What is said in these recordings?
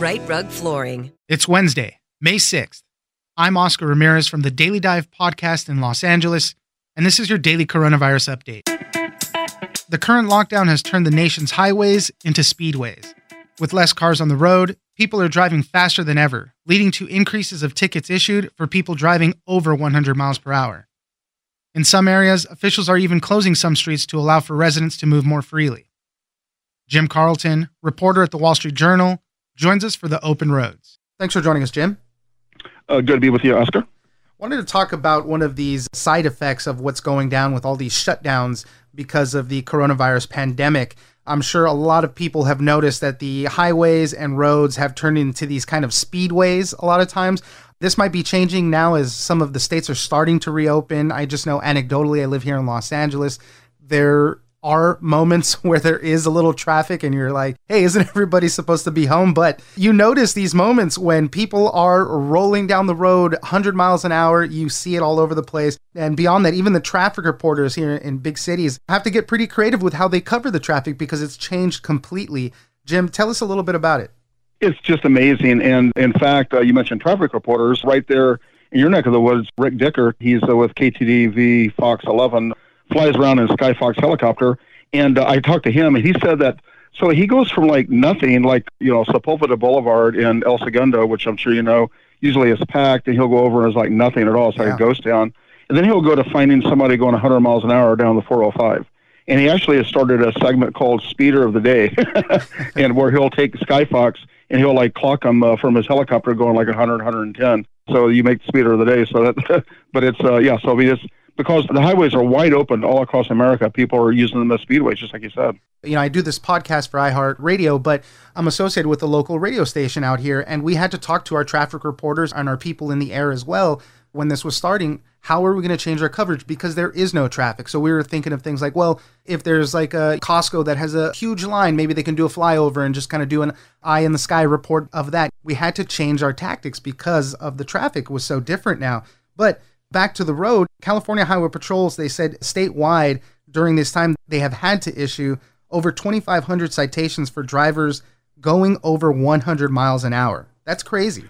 Rite Rug Flooring. It's Wednesday, May 6th. I'm Oscar Ramirez from the Daily Dive podcast in Los Angeles, and this is your daily coronavirus update. The current lockdown has turned the nation's highways into speedways. With less cars on the road, people are driving faster than ever, leading to increases of tickets issued for people driving over 100 miles per hour. In some areas, officials are even closing some streets to allow for residents to move more freely. Jim Carlton, reporter at the Wall Street Journal, joins us for the open roads. Thanks for joining us, Jim. Uh, good to be with you, Oscar. Wanted to talk about one of these side effects of what's going down with all these shutdowns because of the coronavirus pandemic. I'm sure a lot of people have noticed that the highways and roads have turned into these kind of speedways a lot of times. This might be changing now as some of the states are starting to reopen. I just know anecdotally, I live here in Los Angeles. There are moments where there is a little traffic and you're like, hey, isn't everybody supposed to be home? But you notice these moments when people are rolling down the road 100 miles an hour. You see it all over the place. And beyond that, even the traffic reporters here in big cities have to get pretty creative with how they cover the traffic because it's changed completely. Jim, tell us a little bit about it. It's just amazing. And in fact, uh, you mentioned traffic reporters right there in your neck of the woods. Rick Dickert, he's uh, with KTTV Fox 11 flies around in a Skyfox helicopter. And uh, I talked to him, and he said that so he goes from like nothing, like you know Sepulveda Boulevard in El Segundo, which I'm sure you know, usually is packed, and he'll go over and it's like nothing at all. It's like yeah. a ghost town. And then he'll go to finding somebody going 100 miles an hour down the 405. And he actually has started a segment called Speeder of the Day, and where he'll take Skyfox and he'll like clock them uh, from his helicopter going like 100, 110. So you make the speeder of the day. So that, but it's uh, yeah. So I mean, it's because the highways are wide open all across America. People are using them as speedways, just like you said. You know, I do this podcast for iHeart Radio, but I'm associated with a local radio station out here, and we had to talk to our traffic reporters and our people in the air as well when this was starting. How are we going to change our coverage? Because there is no traffic. So we were thinking of things like, well, if there's like a Costco that has a huge line, maybe they can do a flyover and just kind of do an eye in the sky report of that. We had to change our tactics because of the traffic was so different now. But back to the road, California Highway Patrols, they said statewide during this time, they have had to issue over 2,500 citations for drivers going over 100 miles an hour. That's crazy.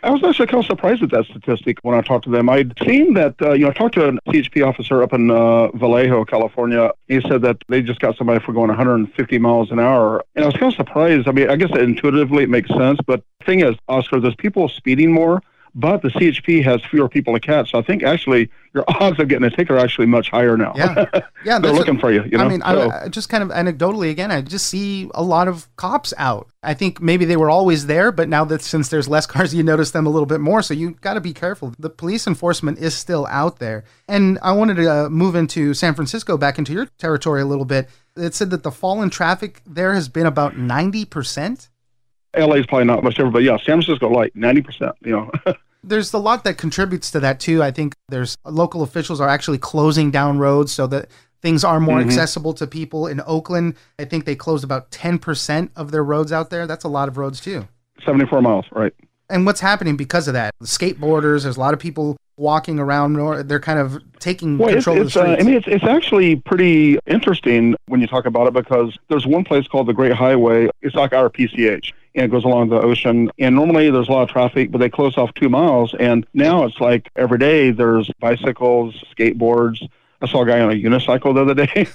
I was actually kind of surprised at that statistic when I talked to them. I'd seen that, uh, you know, I talked to a CHP officer up in uh, Vallejo, California. He said that they just got somebody for going 150 miles an hour. And I was kind of surprised. I mean, I guess intuitively it makes sense. But the thing is, Oscar, there's people speeding more but the CHP has fewer people to catch. So I think actually your odds of getting a ticket are actually much higher now. Yeah, yeah, they're looking for you. You know, I mean, so. I, I just kind of anecdotally again, I just see a lot of cops out. I think maybe they were always there, but now that since there's less cars, you notice them a little bit more. So you got to be careful. The police enforcement is still out there. And I wanted to uh, move into San Francisco, back into your territory a little bit. It said that the fall in traffic there has been about ninety percent. LA is probably not much different, but yeah, San Francisco like ninety percent. You know. there's a lot that contributes to that too. I think there's local officials are actually closing down roads so that things are more mm-hmm. accessible to people. In Oakland, I think they closed about 10% of their roads out there. That's a lot of roads too. 74 miles, right. And what's happening because of that? The skateboarders, there's a lot of people walking around. They're kind of taking well, control it's, of the streets. Uh, I mean, it's, it's actually pretty interesting when you talk about it because there's one place called the Great Highway. It's like our PCH and it goes along the ocean. And normally there's a lot of traffic, but they close off two miles. And now it's like every day there's bicycles, skateboards. I saw a guy on a unicycle the other day.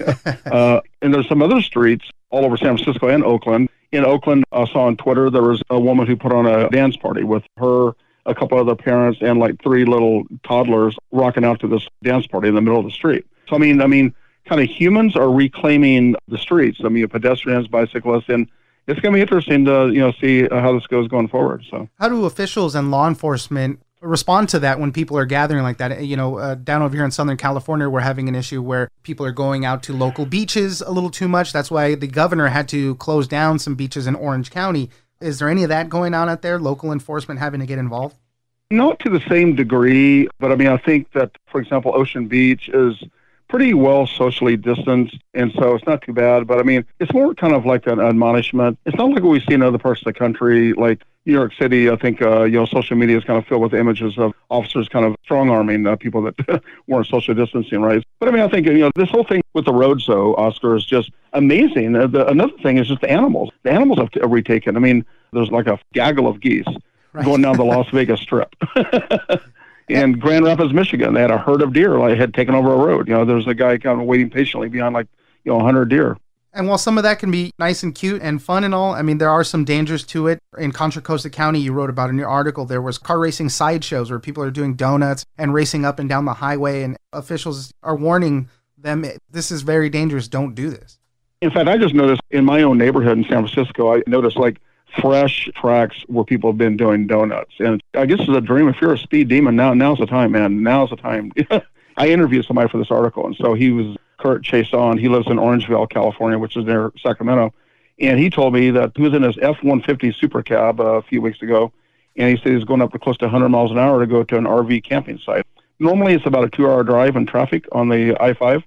uh, and there's some other streets all over San Francisco and Oakland. In Oakland, I saw on Twitter there was a woman who put on a dance party with her, a couple other parents, and like three little toddlers rocking out to this dance party in the middle of the street. So I mean, I mean, kind of humans are reclaiming the streets. I mean, pedestrians, bicyclists, and it's going to be interesting to you know see how this goes going forward. So, how do officials and law enforcement respond to that when people are gathering like that? You know, uh, down over here in Southern California, we're having an issue where people are going out to local beaches a little too much. That's why the governor had to close down some beaches in Orange County. Is there any of that going on out there? Local enforcement having to get involved? Not to the same degree, but I mean, I think that, for example, Ocean Beach is pretty well socially distanced, and so it's not too bad. But I mean, it's more kind of like an admonishment. It's not like what we see in other parts of the country, like New York City. I think uh, you know social media is kind of filled with images of officers kind of strong arming uh, people that weren't social distancing, right? But I mean, I think you know this whole thing with the roads, though, Oscar, is just amazing. Uh, the, another thing is just the animals. The animals have, have retaken. I mean, there's like a gaggle of geese. Right. going down the Las Vegas Strip. in Grand Rapids, Michigan. They had a herd of deer like had taken over a road. You know, there's a guy kind of waiting patiently beyond like you know 100 deer. And while some of that can be nice and cute and fun and all, I mean, there are some dangers to it. In Contra Costa County, you wrote about in your article, there was car racing sideshows where people are doing donuts and racing up and down the highway, and officials are warning them this is very dangerous. Don't do this. In fact, I just noticed in my own neighborhood in San Francisco, I noticed like fresh tracks where people have been doing donuts. And I guess it's a dream. If you're a speed demon, now now's the time, man. Now's the time. I interviewed somebody for this article, and so he was Kurt Chason. He lives in Orangevale, California, which is near Sacramento. And he told me that he was in his F-150 Super Cab a few weeks ago, and he said he's going up to close to 100 miles an hour to go to an RV camping site. Normally, it's about a two-hour drive in traffic on the I-5,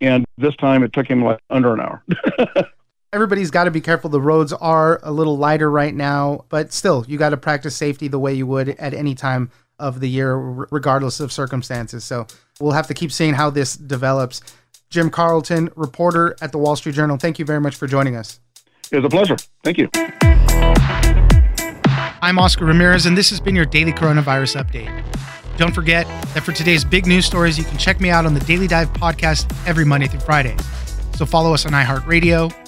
and this time it took him like under an hour. everybody's got to be careful. The roads are a little lighter right now, but still, you got to practice safety the way you would at any time of the year, regardless of circumstances. So we'll have to keep seeing how this develops. Jim Carlton, reporter at the Wall Street Journal, thank you very much for joining us. It was a pleasure. Thank you. I'm Oscar Ramirez, and this has been your daily coronavirus update. Don't forget that for today's big news stories, you can check me out on the Daily Dive podcast every Monday through Friday. So follow us on iHeartRadio